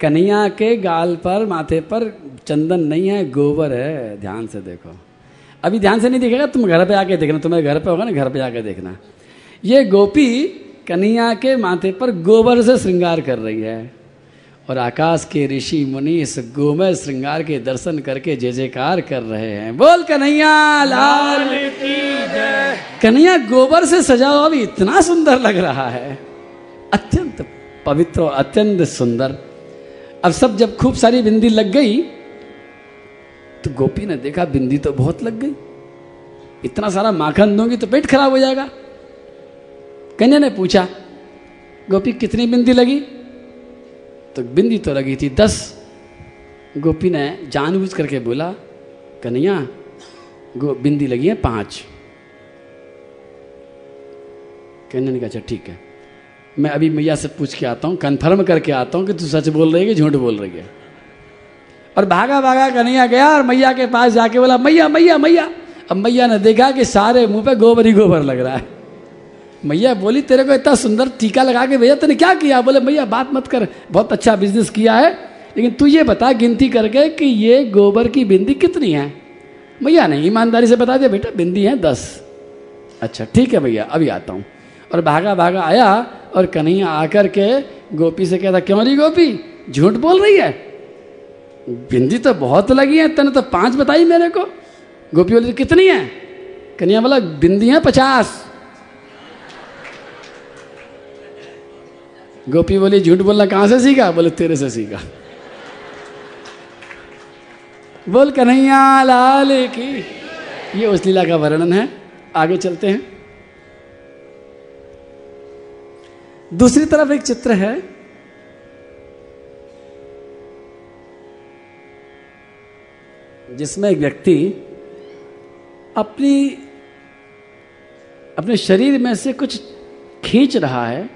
कन्हैया के गाल पर माथे पर चंदन नहीं है गोबर है। ध्यान से देखो। अभी ध्यान से नहीं दिखेगा तुम घर पे आके देखना। तुम्हें घर पे होगा ना घर पे आके देखना। ये गोपी कन्हैया के माथे पर गोबर से श्रृंगार कर रही है। और आकाश के ऋषि मुनि इस गोमय श्रृंगार के दर्शन करके जय जयकार कर रहे हैं। बोल कन्हैया लाल। कन्हैया गोबर से सजा हुआ भी इतना सुंदर लग रहा है। अत्यंत पवित्र और अत्यंत सुंदर। अब सब जब खूब सारी बिंदी लग गई तो गोपी ने देखा बिंदी तो बहुत लग गई। इतना सारा माखन दूँगी तो पेट खराब हो जाएगा। कन्या ने पूछा, गोपी, कितनी बिंदी लगी? तो बिंदी तो लगी थी दस। गोपी ने जानबूझ करके बोला कन्हैया गो, बिंदी लगी है पाँच। कन्या ने कहा अच्छा ठीक है। मैं अभी मैया से पूछ के आता हूँ कन्फर्म करके आता हूँ कि तू सच बोल रही है कि झूठ बोल रही है। और भागा भागा कन्हैया गया और मैया के पास जाके बोला, मैया मैया मैया। अब मैया ने देखा कि सारे मुँह पे गोबर ही गोबर लग रहा है। मैया बोली, तेरे को इतना सुंदर टीका लगा के भैया तूने क्या किया? बोले, मैया, बात मत कर, बहुत अच्छा बिज़नेस किया है। लेकिन तू ये बता गिनती करके कि ये गोबर की बिंदी कितनी है? मैया नहीं ईमानदारी से बता दिया, बेटा, बिंदी है दस। अच्छा ठीक है भैया अभी आता हूँ। और भागा भागा आया और कन्हैया आकर के गोपी से कहता, क्यों रही गोपी? झूठ बोल रही है? बिंदी तो बहुत लगी है, तने तो पाँच बताई मेरे को। गोपी बोली, कितनी है? कन्हैया बोला, बिंदी है पचास। गोपी बोली, झूठ बोलना कहाँ से सीखा? बोले, तेरे से सीखा। बोल, कन्हैया, लाल की ये उस लीला का वर्णन है। आगे चलते हैं। दूसरी तरफ़ एक चित्र है। जिसमें एक व्यक्ति अपनी, अपने शरीर में से कुछ खींच रहा है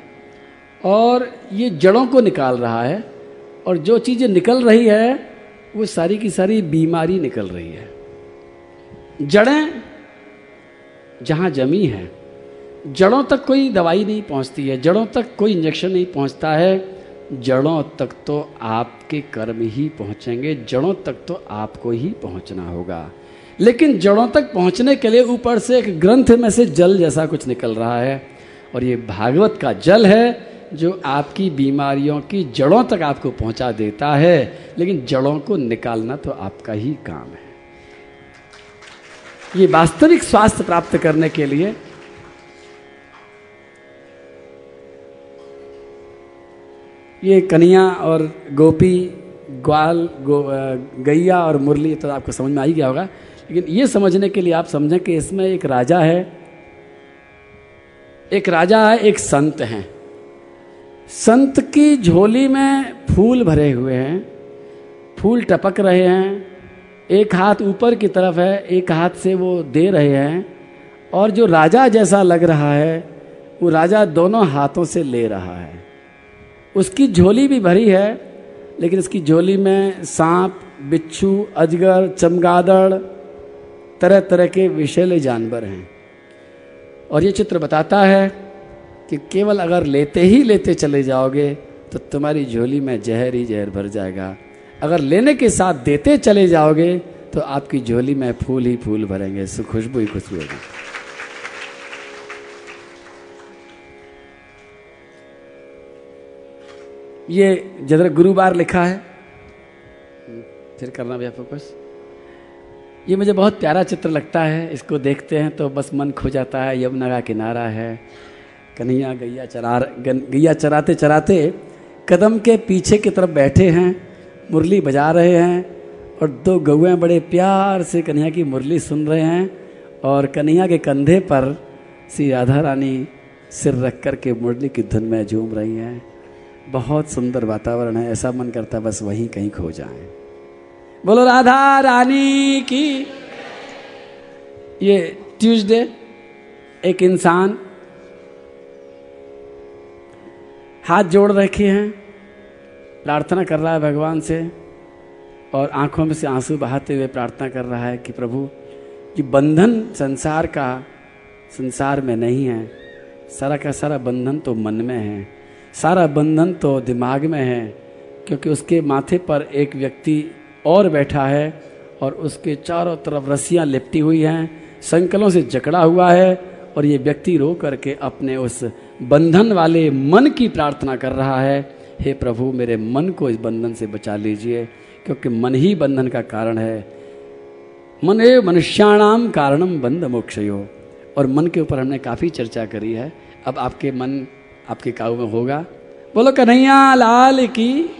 और ये जड़ों को निकाल रहा है और जो चीज़ें निकल रही है, वो सारी की सारी बीमारी निकल रही है। जड़ें जहाँ जमी हैं जड़ों तक कोई दवाई नहीं पहुँचती है, जड़ों तक कोई इंजेक्शन नहीं पहुँचता है। जड़ों तक तो आपके कर्म ही पहुँचेंगे, जड़ों तक तो आपको ही पहुँचना होगा। लेकिन जड़ों तक पहुँचने के लिए ऊपर से एक ग्रंथ में से जल जैसा कुछ निकल रहा है, और ये भागवत का जल है, जो आपकी बीमारियों की जड़ों तक आपको पहुँचा देता है। लेकिन जड़ों को निकालना तो आपका ही काम है। ये वास्तविक स्वास्थ्य प्राप्त करने के लिए ये कन्या और गोपी, ग्वाल, गो गैया और मुरली तो आपको समझ में आ ही गया होगा। लेकिन ये समझने के लिए आप समझें कि इसमें एक राजा है, एक राजा है एक संत हैं। संत की झोली में फूल भरे हुए हैं, फूल टपक रहे हैं, एक हाथ ऊपर की तरफ़ है, एक हाथ से वो दे रहे हैं, और जो राजा जैसा लग रहा है, वो राजा दोनों हाथों से ले रहा है। उसकी झोली भी भरी है, लेकिन उसकी झोली में सांप, बिच्छू, अजगर, चमगादड़ तरह तरह के विषैले जानवर हैं। और ये चित्र बताता है कि केवल अगर लेते ही लेते चले जाओगे तो तुम्हारी झोली में जहर ही जहर भर जाएगा। अगर लेने के साथ देते चले जाओगे तो आपकी झोली में फूल ही फूल भरेंगे खुशबू ही खुशबू होगी। ये जरा गुरुवार लिखा है। फिर करना भैया फोकस ये मुझे बहुत प्यारा चित्र लगता है। इसको देखते हैं तो बस मन खो जाता है। यमुना का किनारा है। कन्हैया गैया चरा गैया चराते चराते कदम के पीछे की तरफ़ बैठे हैं। मुरली बजा रहे हैं और दो गौएँ बड़े प्यार से कन्हैया की मुरली सुन रहे हैं और कन्हैया के कंधे पर श्री राधा रानी सिर रख कर के मुरली की धुन में झूम रही हैं। बहुत सुंदर वातावरण है, ऐसा मन करता है बस वहीं कहीं खो जाए। बोलो, राधा रानी की। ये ट्यूसडे, एक इंसान हाथ जोड़ रखे हैं, प्रार्थना कर रहा है भगवान से, और आँखों में से आँसू बहाते हुए प्रार्थना कर रहा है कि प्रभु, ये बंधन संसार का, संसार में नहीं है, सारा का सारा बंधन तो मन में है। सारा बंधन तो दिमाग में है, क्योंकि उसके माथे पर एक व्यक्ति और बैठा है और उसके चारों तरफ़ रस्सियाँ लिपटी हुई हैं, संकलों से जकड़ा हुआ है और ये व्यक्ति रो करके अपने उस बंधन वाले मन की प्रार्थना कर रहा है, हे प्रभु, मेरे मन को इस बंधन से बचा लीजिए, क्योंकि मन ही बंधन का कारण है। मन ए मनुष्याणाम कारणम बंध मोक्षयो। और मन के ऊपर हमने काफ़ी चर्चा करी है। अब आपके मन आपके काबू में होगा। बोलो, कन्हैया, लाल की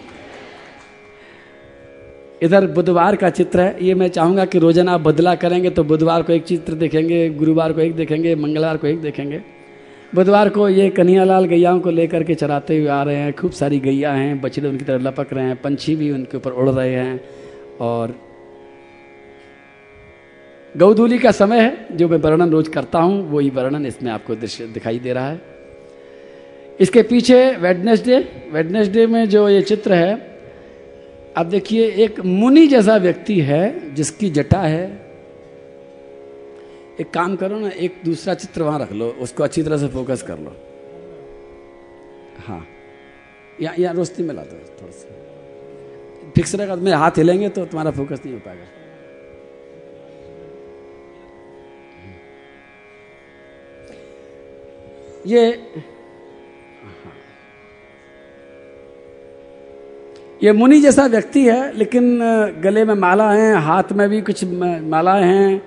इधर बुधवार का चित्र है। ये मैं चाहूँगा कि रोज़ाना बदला करेंगे तो बुधवार को एक चित्र देखेंगे, गुरुवार को एक देखेंगे, मंगलवार को एक देखेंगे। बुधवार को ये कन्हैयालाल गैयाओं को लेकर के चराते हुए आ रहे हैं। खूब सारी गैया हैं, बछड़े उनकी तरफ़ लपक रहे हैं, पंछी भी उनके ऊपर उड़ रहे हैं। और गौधूली का समय है, जो मैं वर्णन रोज करता हूँ, वही वर्णन इसमें आपको दृश्य दिखाई दे रहा है। इसके पीछे वेडनेसडे वेडनेसडे में जो ये चित्र है, आप देखिए, एक मुनि जैसा व्यक्ति है, जिसकी जटा है। एक काम करो ना, एक दूसरा चित्र वहाँ रख लो, उसको अच्छी तरह से फोकस कर लो। हाँ। यहाँ यहाँ रोशनी में ला दो, थोड़ा सा। फिक्स रहेगा मेरे हाथ हिलेंगे तो तुम्हारा फोकस नहीं हो पाएगा। ये ये मुनि जैसा व्यक्ति है, लेकिन गले में माला है, हाथ में भी कुछ मालाएँ हैं,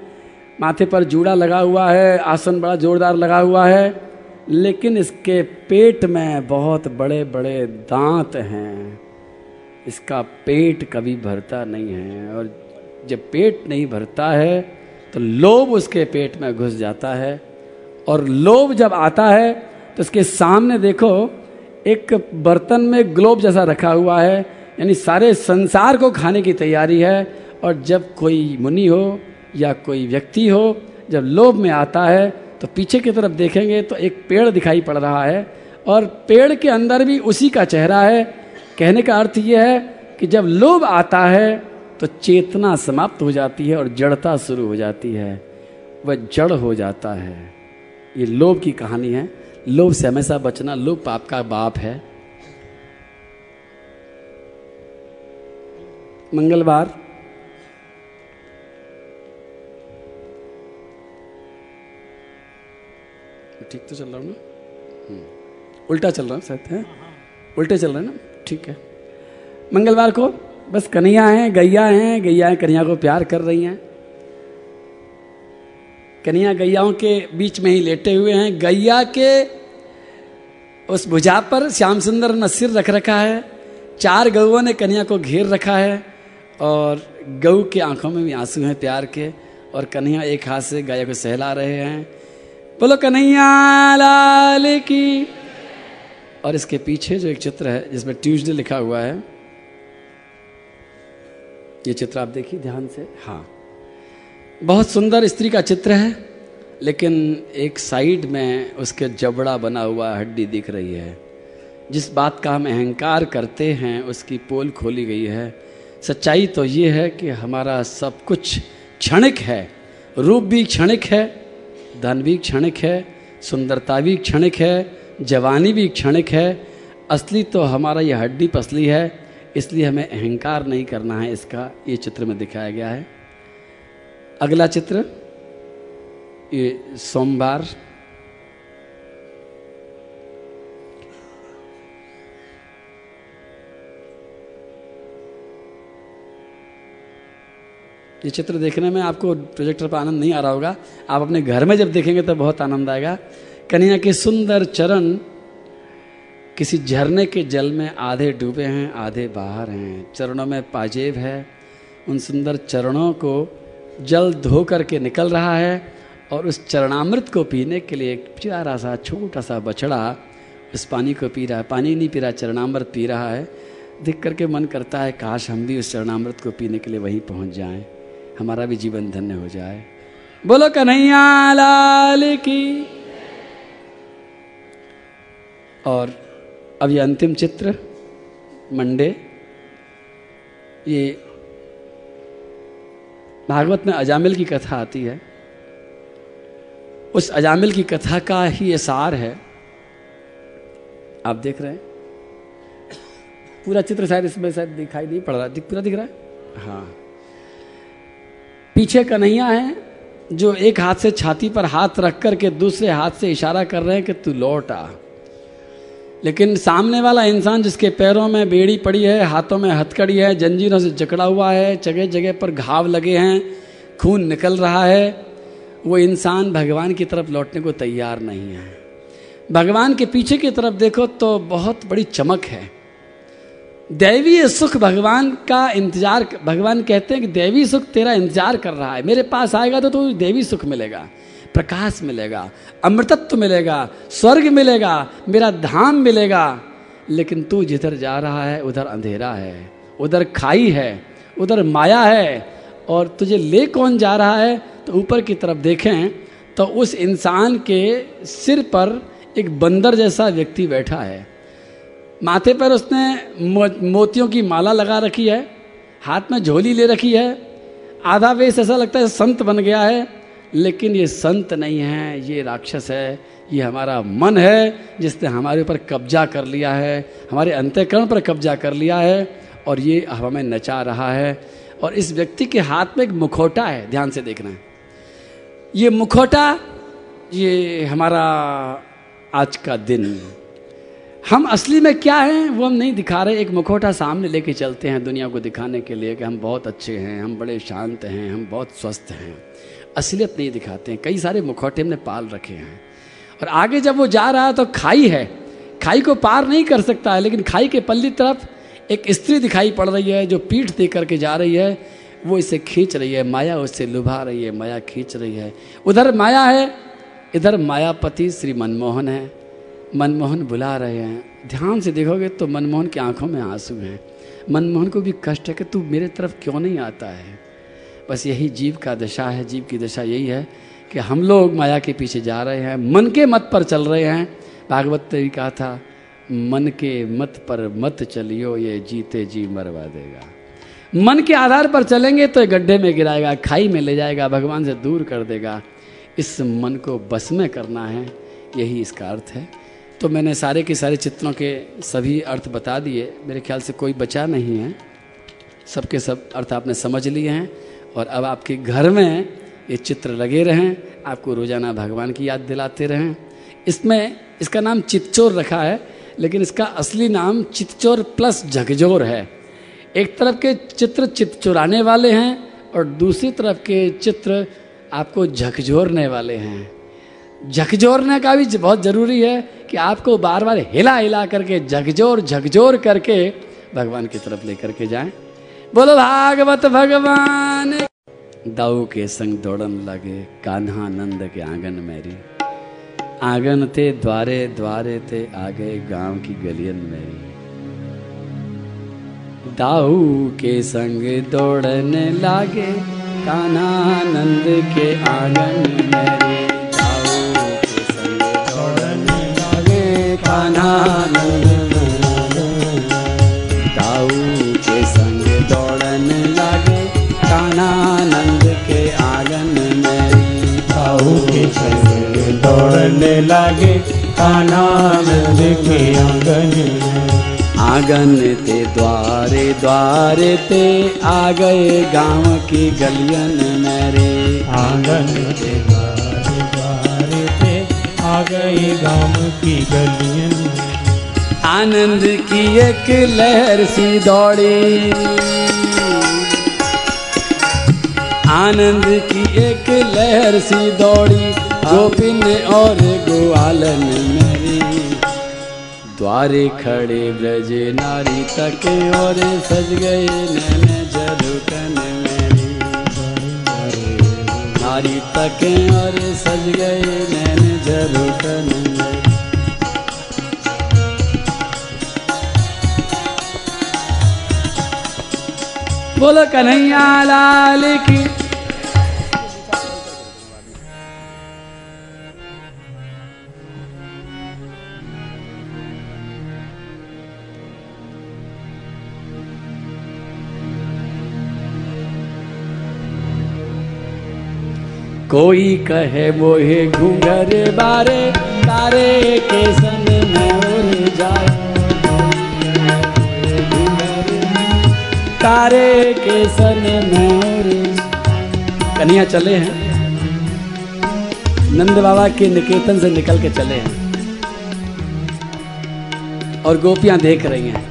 माथे पर जूड़ा लगा हुआ है, आसन बड़ा जोरदार लगा हुआ है, लेकिन इसके पेट में बहुत बड़े बड़े दांत हैं। इसका पेट कभी भरता नहीं है, और जब पेट नहीं भरता है तो लोभ उसके पेट में घुस जाता है, और लोभ जब आता है तो इसके सामने देखो, एक बर्तन में ग्लोब जैसा रखा हुआ है यानी सारे संसार को खाने की तैयारी है, और जब कोई मुनि हो या कोई व्यक्ति हो, जब लोभ में आता है तो पीछे की तरफ़ देखेंगे तो एक पेड़ दिखाई पड़ रहा है, और पेड़ के अंदर भी उसी का चेहरा है। कहने का अर्थ यह है कि जब लोभ आता है तो चेतना समाप्त हो जाती है और जड़ता शुरू हो जाती है। वह जड़ हो जाता है। ये लोभ की कहानी है। लोभ से हमेशा बचना, लोभ पाप का बाप है। मंगलवार। ठीक तो चल रहा हूँ ना? हम्म। उल्टा चल रहा हूँ। शायद है? उल्टे चल रहे है ना? ठीक है। मंगलवार को बस कन्हैया हैं गैया हैं गैया हैं कन्हैया को प्यार कर रही हैं। कन्हैया गैयाओं के बीच में ही लेटे हुए हैं। गैया के उस भुजा पर श्याम सुंदर ने सिर रख रखा है। चार गऊओं ने कन्हैया को घेर रखा है। और गऊ के आँखों में भी आँसू हैं प्यार के, और कन्हैया एक हाथ से गाय को सहला रहे हैं। बोलो, कन्हैया लाल की और इसके पीछे जो एक चित्र है, जिसमें ट्यूजडे लिखा हुआ है, ये चित्र आप देखिए ध्यान से। हाँ। बहुत सुंदर स्त्री का चित्र है, लेकिन एक साइड में उसके जबड़ा बना हुआ हड्डी दिख रही है। जिस बात का हम अहंकार करते हैं, उसकी पोल खोली गई है। सच्चाई तो ये है कि हमारा सब कुछ क्षणिक है। रूप भी क्षणिक है, धन भी क्षणिक है, सुंदरता भी क्षणिक है, जवानी भी क्षणिक है। असली तो हमारा ये हड्डी पसली है, इसलिए हमें अहंकार नहीं करना है, इसका ये चित्र में दिखाया गया है। अगला चित्र, ये सोमवार ये चित्र देखने में आपको प्रोजेक्टर पर आनंद नहीं आ रहा होगा। आप अपने घर में जब देखेंगे तो बहुत आनंद आएगा। कन्हैया के सुंदर चरण किसी झरने के जल में आधे डूबे हैं, आधे बाहर हैं। चरणों में पाजेब है। उन सुंदर चरणों को जल धो करके निकल रहा है और उस चरणामृत को पीने के लिए एक प्यारा सा, छोटा सा बछड़ा उस पानी को पी रहा है। पानी नहीं पी रहा, चरणामृत पी रहा है। देख करके मन करता है, काश हम भी उस चरणामृत को पीने के लिए वहीं पहुँच जाएँ। हमारा भी जीवन धन्य हो जाए। बोलो, कन्हैया लाल की। और अब ये अंतिम चित्र, मंडे। ये भागवत में अजामिल की कथा आती है। उस अजामिल की कथा का ही ये सार है। आप देख रहे हैं। पूरा चित्र शायद इसमें शायद दिखाई नहीं पड़ रहा। दिख पूरा दिख रहा है? हाँ। पीछे कन्हैया है, जो एक हाथ से छाती पर हाथ रख कर के दूसरे हाथ से इशारा कर रहे हैं कि तू लौट आ। लेकिन सामने वाला इंसान जिसके पैरों में बेड़ी पड़ी है, हाथों में हथकड़ी है, जंजीरों से जकड़ा हुआ है जगह जगह पर घाव लगे हैं, खून निकल रहा है, वो इंसान भगवान की तरफ़ लौटने को तैयार नहीं है। भगवान के पीछे की तरफ़ देखो तो बहुत बड़ी चमक है। दैवी सुख भगवान का इंतज़ार, भगवान कहते हैं कि दैवी सुख तेरा इंतज़ार कर रहा है। मेरे पास आएगा तो तू देवी सुख मिलेगा, प्रकाश मिलेगा, अमृतत्व मिलेगा, स्वर्ग मिलेगा, मेरा धाम मिलेगा। लेकिन तू जिधर जा रहा है, उधर अंधेरा है, उधर खाई है, उधर माया है और तुझे ले कौन जा रहा है? तो ऊपर की तरफ़ देखें तो उस इंसान के सिर पर एक बंदर जैसा व्यक्ति बैठा है। माथे पर उसने मोतियों की माला लगा रखी है, हाथ में झोली ले रखी है। आधा वेश ऐसा लगता है संत बन गया है, लेकिन ये संत नहीं है, ये राक्षस है, ये हमारा मन है, जिसने हमारे ऊपर कब्जा कर लिया है, हमारे अंत्यकरण पर कब्जा कर लिया है, और ये हमें नचा रहा है। और इस व्यक्ति के हाथ में एक मुखौटा है, ध्यान से देखना। है ये मुखौटा, ये हमारा आज का दिन। हम असली में क्या हैं, वो हम नहीं दिखा रहे। एक मुखौटा सामने लेके चलते हैं दुनिया को दिखाने के लिए कि हम बहुत अच्छे हैं, हम बड़े शांत हैं, हम बहुत स्वस्थ हैं। असलियत नहीं दिखाते हैं। कई सारे मुखौटे हमने पाल रखे हैं। और आगे जब वो जा रहा है तो खाई है। खाई को पार नहीं कर सकता है, लेकिन खाई के पल्ली तरफ़ एक स्त्री दिखाई पड़ रही है, जो पीठ दे करके जा रही है। वो इसे खींच रही है, माया उससे लुभा रही है, माया खींच रही है। उधर माया है, इधर मायापति श्री मनमोहन है। मनमोहन बुला रहे हैं। ध्यान से देखोगे तो मनमोहन की आँखों में आँसू हैं। मनमोहन को भी कष्ट है कि तू मेरे तरफ़ क्यों नहीं आता है? बस यही जीव का दशा है। जीव की दशा यही है कि हम लोग माया के पीछे जा रहे हैं। मन के मत पर चल रहे हैं। भागवत ने भी कहा था, मन के मत पर मत चलियो, ये जीते जी मरवा देगा। मन के आधार पर चलेंगे तो गड्ढे में गिराएगा, खाई में ले जाएगा, भगवान से दूर कर देगा। इस मन को बस में करना है। यही इसका अर्थ है। तो मैंने सारे के सारे चित्रों के सभी अर्थ बता दिए। मेरे ख्याल से कोई बचा नहीं है। सबके सब अर्थ आपने समझ लिए हैं और अब आपके घर में ये चित्र लगे रहें। आपको रोज़ाना भगवान की याद दिलाते रहें। इसमें इसका नाम चितचोर रखा है, लेकिन इसका असली नाम चितचोर प्लस झकझोर है। एक तरफ़ के चित्र चितचोराने वाले हैं और दूसरी तरफ़ के चित्र आपको झकझोरने वाले हैं। झकझोरने का भी बहुत ज़रूरी है कि आपको बार बार हिला हिला करके, झकझोर झकझोर करके भगवान की तरफ़ लेकर के जाएँ। बोलो, भागवत भगवान। दाऊ के संग दौड़न लगे, कान्हा नंद के आँगन मेरी। आँगन थे द्वारे द्वारे थे आगे गाँव की गलियन मेरी। दाऊ के संग दौड़ने लागे, कान्हा नंद के आँगन मेरी। ताऊ के संग लगे के आँगन में के आँगन आँगन ते द्वारे द्वारे ते आ गए गाँव की गलियन मेरे। आँगन के द्वारे आ गए गाँव की गलियन आनंद की एक लहर सी दौड़ी। आनंद की एक लहर सी दौड़ी, गोपिन और ग्वालन मेरी। द्वारे खड़े ब्रज नारी तक और सज गए नैन झरुकन मेरी नारी तक और सज गए नैन मेरी बोलो कन्हैया लाल की कोई कहे मोहे घूंगर बारे, तारे के सन में उड़ जाए। बारे के सन में और कन्हैया चले हैं। नंद बाबा के निकेतन से निकल के चले हैं। और गोपियाँ देख रही हैं।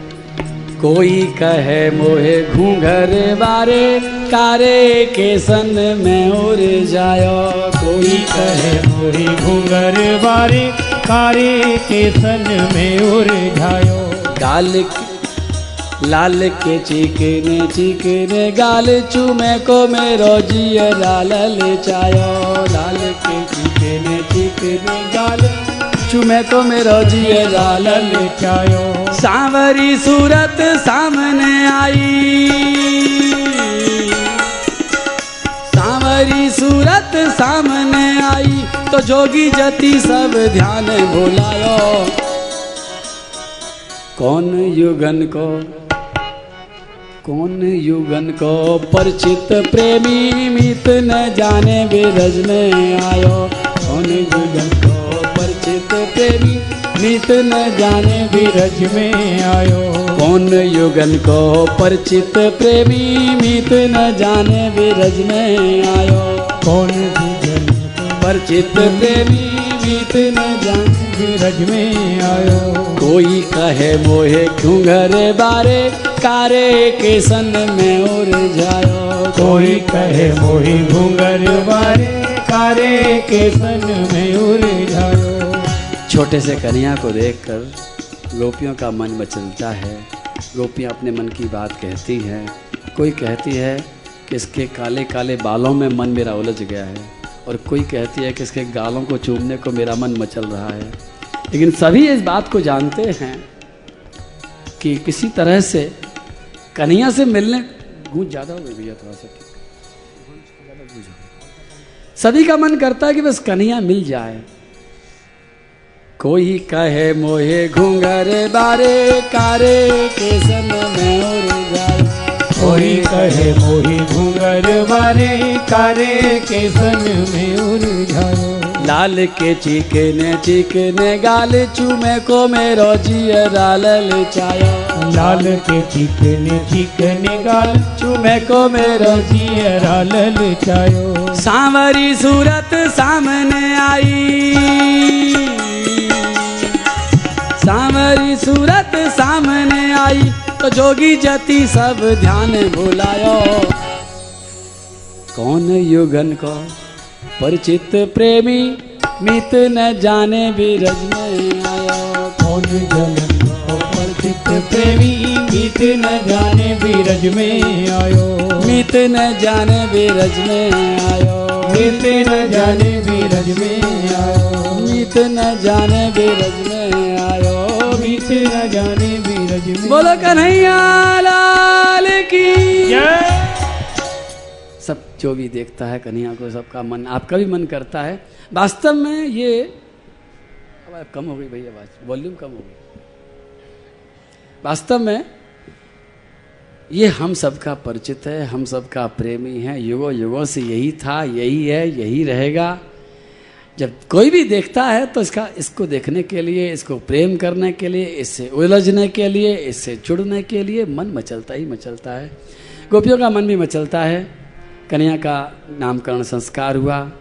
कोई कहे मोहे घूंघर बारे कारे के सन में उड़ जायो। कोई कहे, मोरी घूंगर बारे कारे के सन में उलझायो गाल के- लाल के चीकने चीकने गाल चूमे को मेरो जिय लाल ले चायो लाल के चीकने चीकने गाल चूमे को मेरो जिय लाल ले चायो सांवरी सूरत सामने आई। सांवरी सूरत सामने आई तो जोगी जति सब ध्यान भुलायो। कौन युगन को, कौन युगन को परिचित प्रेमी मित न जाने बिरज में आयो। कौन युगन को परिचित प्रेमी मित न जाने बिरज में आयो। कौन युगन को परिचित प्रेमी मित न जाने विरज में आयो? कौन भूजन परिचित प्रेमी मित न जाने ब्रज में आयो? कोई कहे मोहे घूंघर बारे कारे के सन में उड़ जायो? कोई कहे मोही घूंगर बारे कारे के सन में उलझायो छोटे से कन्या को देखकर गोपियों का मन मचलता है। गोपियाँ अपने मन की बात कहती हैं। कोई कहती है कि इसके काले काले बालों में मन मेरा उलझ गया है और कोई कहती है कि इसके गालों को चूमने को मेरा मन मचल रहा है। लेकिन सभी इस बात को जानते हैं कि किसी तरह से कन्हैया से मिलने गूंज ज़्यादा हो गई भैया थोड़ा सा। सभी का मन करता है कि बस कन्हैया मिल जाए। कोई कहे मोहे घूंगर बारे, कारे के सन में कोई कहे मोहे घूंगर बारे, कारे के सन में उलझायो लाल के चीकने चिकने गाल चूमे को मेरो जिय लाल चायो। लाल के चिकने चिकने गाल चूमे को मेरो जियरा ललचायो सांवरी सूरत सामने आई। सांवरी सूरत सामने आई तो जोगी जति सब ध्यान भुलायो। कौन युगन को परिचित प्रेमी, मित न जाने बिरज में आयो। कौन जनन को परिचित प्रेमी, मित न जाने बीरज में आयो। मित न जाने बिरज में आयो। मित न जाने बीरज में आयो। मित न जाने बिरज में आयो मीत न जाने बीरज में। बोलो कन्हैया लाल की। सब जो भी देखता है कन्हैया को सबका मन आपका भी मन करता है। वास्तव में ये आवाज़ कम हो गई भैया आवाज़ वॉल्यूम कम हो गई। वास्तव में ये हम सबका परिचित है हम सबका प्रेमी है युगों युगों से यही था यही है यही रहेगा। जब कोई भी देखता है तो इसका, इसको देखने के लिए, इसको प्रेम करने के लिए, इससे उलझने के लिए, इससे जुड़ने के लिए मन मचलता ही मचलता है। गोपियों का मन भी मचलता है। कन्या का नामकरण संस्कार हुआ।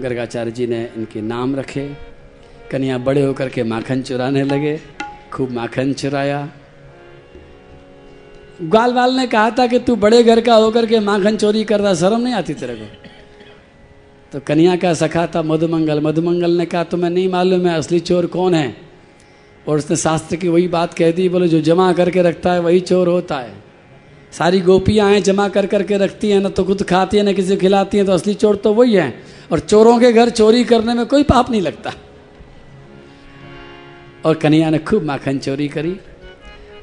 गर्गाचार्य जी ने इनके नाम रखे। कन्या बड़े होकर के माखन चुराने लगे। खूब माखन चुराया। ग्वाल वाल ने कहा था कि तू बड़े घर का होकर के माखन चोरी कर रहा शर्म नहीं आती तेरे को? तो कन्या का सखा था मधुमंगल। मधुमंगल ने कहा, तुम्हें नहीं मालूम है असली चोर कौन है? और उसने शास्त्र की वही बात कह दी, बोले, जो जमा करके रखता है, वही चोर होता है। सारी गोपियाँ हैं, जमा कर करके रखती हैं, ना तो खुद खाती हैं, ना किसी को खिलाती हैं तो असली चोर तो वही है। और चोरों के घर चोरी करने में कोई पाप नहीं लगता। और कन्हैया ने खूब माखन चोरी करी।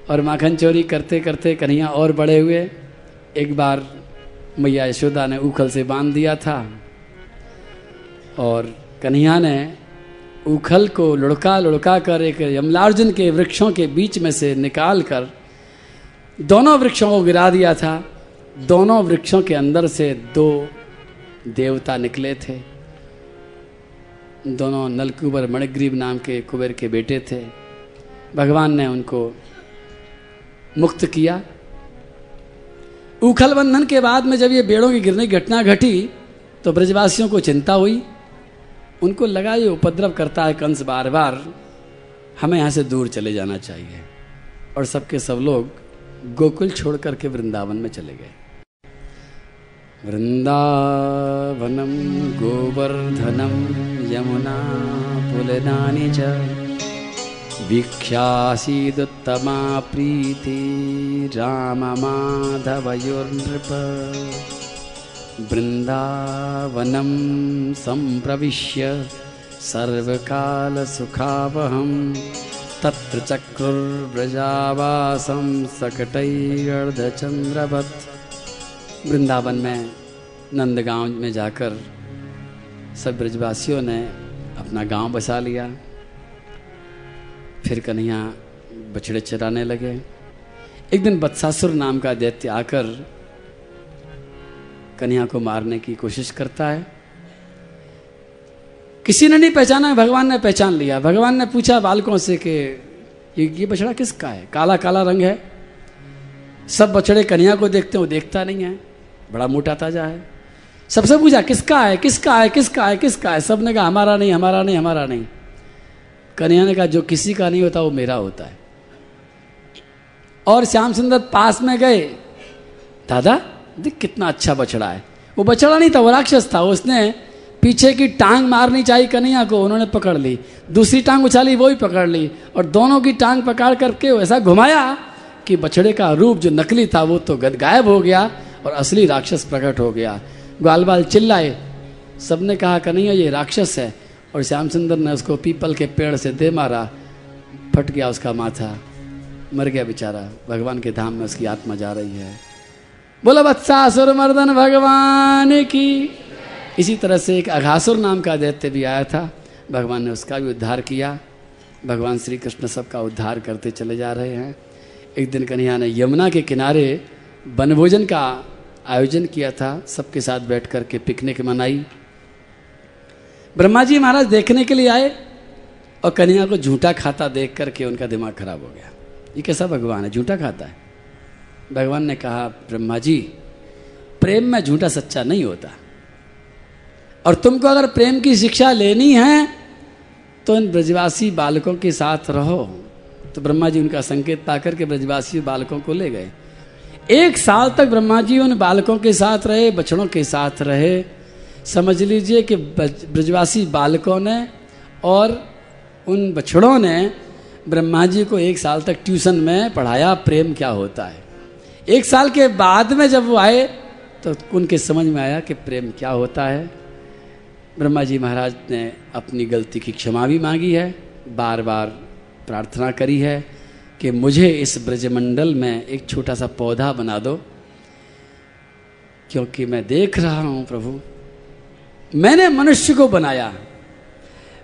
और माखन चोरी करते करते कन्हैया और बड़े हुए। एक बार मैया यशोदा ने उखल से बाँध दिया था। और कन्हैया ने उखल को लुढ़का लुढ़का कर एक यमलार्जुन के वृक्षों के बीच में से निकाल कर दोनों वृक्षों को गिरा दिया था। दोनों वृक्षों के अंदर से दो देवता निकले थे। दोनों नलकुबर मणिग्रीव नाम के कुबेर के बेटे थे। भगवान ने उनको मुक्त किया। उखल बंधन के बाद में जब ये बेड़ों की गिरने की घटना घटी तो ब्रजवासियों को चिंता हुई। उनको लगा ये उपद्रव करता है कंस बार बार हमें यहाँ से दूर चले जाना चाहिए। और सबके सब लोग गोकुल छोड़ करके वृंदावन में चले गए। वृंदावनम गोवर्धनम यमुना पुलनानि च वीक्षासीदुत्तमा प्रीति राममाधवयोर्नृप। वृन्दावनं सम्प्रविश्य सर्वकालसुखावहं तत्र चक्रुर्व्रजावासं सकटैर्धचन्द्रवत् वृंदावन में, नंदगांव में जाकर सब ब्रजवासियों ने अपना गाँव बसा लिया। फिर कन्हैया बछड़े चराने लगे। एक दिन बत्सासुर नाम का दैत्य आकर कन्हैया को मारने की कोशिश करता है। किसी ने नहीं पहचाना, भगवान ने पहचान लिया। भगवान ने पूछा बालकों से कि ये ये बछड़ा किसका है? काला काला रंग है। सब बछड़े कन्हैया को देखते हो देखता नहीं है। बड़ा मोटा ताज़ा है। सबसे पूछा, किसका है? किसका है? किसका है? किसका है? सबने कहा, हमारा नहीं हमारा नहीं हमारा नहीं। कन्या ने कहा, जो किसी का नहीं होता, वो मेरा होता है। और श्याम सुंदर पास में गए। दादा देख कितना अच्छा बछड़ा है। वो बछड़ा नहीं था, वो राक्षस था। उसने पीछे की टांग मारनी चाहिए कन्हैया को, उन्होंने पकड़ ली। दूसरी टांग उछाली, वो भी पकड़ ली। और दोनों की टांग पकड़ करके ऐसा घुमाया कि बछड़े का रूप जो नकली था, वो तो गद गायब हो गया और असली राक्षस प्रकट हो गया। ग्वाल बाल चिल्लाए। सबने कहा, कन्हैया, ये राक्षस है। और श्याम सुंदर ने उसको पीपल के पेड़ से दे मारा। फट गया उसका माथा। मर गया बेचारा। भगवान के धाम में उसकी आत्मा जा रही है। बोला बत्सासुर मर्दन भगवान की। इसी तरह से एक अघासुर नाम का दैत्य भी आया था। भगवान ने उसका भी उद्धार किया। भगवान श्री कृष्ण सबका उद्धार करते चले जा रहे हैं। एक दिन कन्हैया ने यमुना के किनारे वनभोजन का आयोजन किया था। सबके साथ बैठ कर के पिकनिक मनाई। ब्रह्मा जी महाराज देखने के लिए आए और कन्हैया को झूठा खाता देख करके उनका दिमाग खराब हो गया। ये कैसा भगवान है? झूठा खाता है। भगवान ने कहा, ब्रह्मा जी, प्रेम में झूठा सच्चा नहीं होता। और तुमको अगर प्रेम की शिक्षा लेनी है तो इन ब्रजवासी बालकों के साथ रहो। तो ब्रह्मा जी उनका संकेत पाकर के ब्रजवासी बालकों को ले गए। एक साल तक ब्रह्मा जी उन बालकों के साथ रहे, बछड़ों के साथ रहे। समझ लीजिए कि ब्रजवासी बालकों ने और उन बछड़ों ने ब्रह्मा जी को एक साल तक ट्यूशन में पढ़ाया, प्रेम क्या होता है। एक साल के बाद में जब वो आए तो उनके समझ में आया कि प्रेम क्या होता है। ब्रह्मा जी महाराज ने अपनी गलती की क्षमा भी मांगी है बार बार प्रार्थना करी है कि मुझे इस ब्रजमंडल में एक छोटा सा पौधा बना दो, क्योंकि मैं देख रहा हूँ प्रभु, मैंने मनुष्य को बनाया,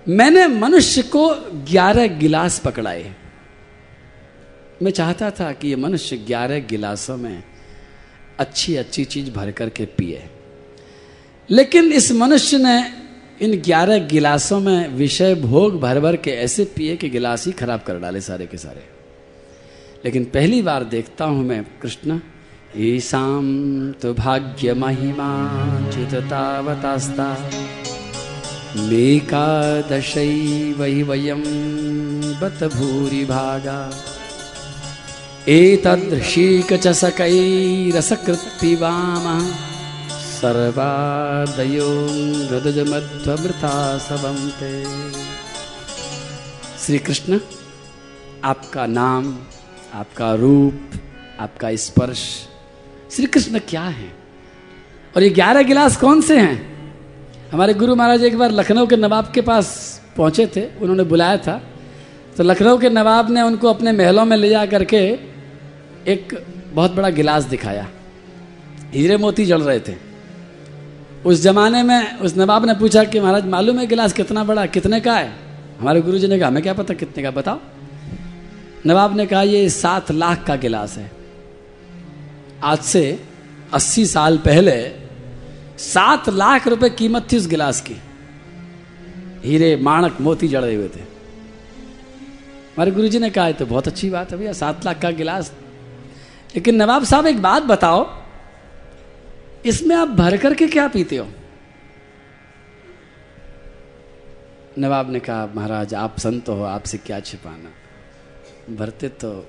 मैंने मनुष्य को ग्यारह गिलास पकड़ाए। मैं चाहता था कि ये मनुष्य ग्यारह गिलासों में अच्छी अच्छी चीज़ भर करके पिए। लेकिन इस मनुष्य ने इन ग्यारह गिलासों में विषय भोग भर भर के ऐसे पिए कि गिलास ही खराब कर डाले सारे के सारे। लेकिन पहली बार देखता हूँ मैं, कृष्ण ईशाम तो भाग्य महिमा चिततावतास्ता मेकादशै वै वयं बत भूरि भागा। एतदृशीकचसकैरसकृत्पिबामः सर्वादयो हृदजमध्वमृता सबन्ते श्री कृष्ण आपका नाम, आपका रूप, आपका स्पर्श श्री कृष्ण क्या है? और ये ग्यारह गिलास कौन से हैं? हमारे गुरु महाराज एक बार लखनऊ के नवाब के पास पहुँचे थे, उन्होंने बुलाया था। तो लखनऊ के नवाब ने उनको अपने महलों में ले जा करके एक बहुत बड़ा गिलास दिखाया। हीरे मोती जल रहे थे। उस जमाने में उस नवाब ने पूछा कि महाराज, मालूम है गिलास कितना बड़ा, कितने का है? हमारे गुरु जी ने कहा, हमें क्या पता कितने का, बताओ। नवाब ने कहा, ये सात लाख का गिलास है। आज से अस्सी साल पहले सात लाख रुपए कीमत थी उस गिलास की। हीरे माणक मोती जड़े हुए थे। हमारे गुरुजी ने कहा तो बहुत अच्छी बात है भैया, सात लाख का गिलास लेकिन नवाब साहब, एक बात बताओ, इसमें आप भर करके क्या पीते हो? नवाब ने कहा, महाराज, आप संत हो, आपसे क्या छिपाना? भरते तो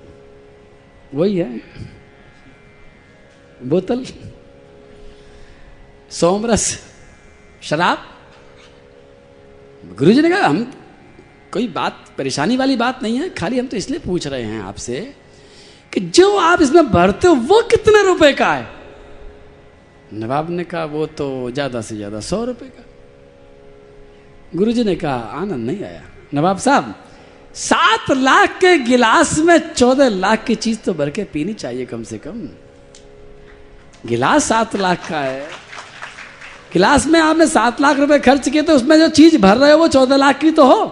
वही है। बोतल, सोमरस, शराब। गुरु जी ने कहा, हम, कोई बात, परेशानी वाली बात नहीं है, खाली हम तो इसलिए पूछ रहे हैं आपसे कि जो आप इसमें भरते हो, वो कितने रुपए का है? नवाब ने कहा, वो तो ज़्यादा से ज़्यादा सौ रुपए का। गुरुजी ने कहा, आनंद नहीं आया। नवाब साहब, सात लाख के गिलास में चौदह लाख की चीज़ तो भर के पीनी चाहिए कम से कम। गिलास सात लाख का है। गिलास में आपने सात लाख रुपए खर्च किए तो उसमें जो चीज़ भर रहे हो, वो चौदह लाख की तो हो।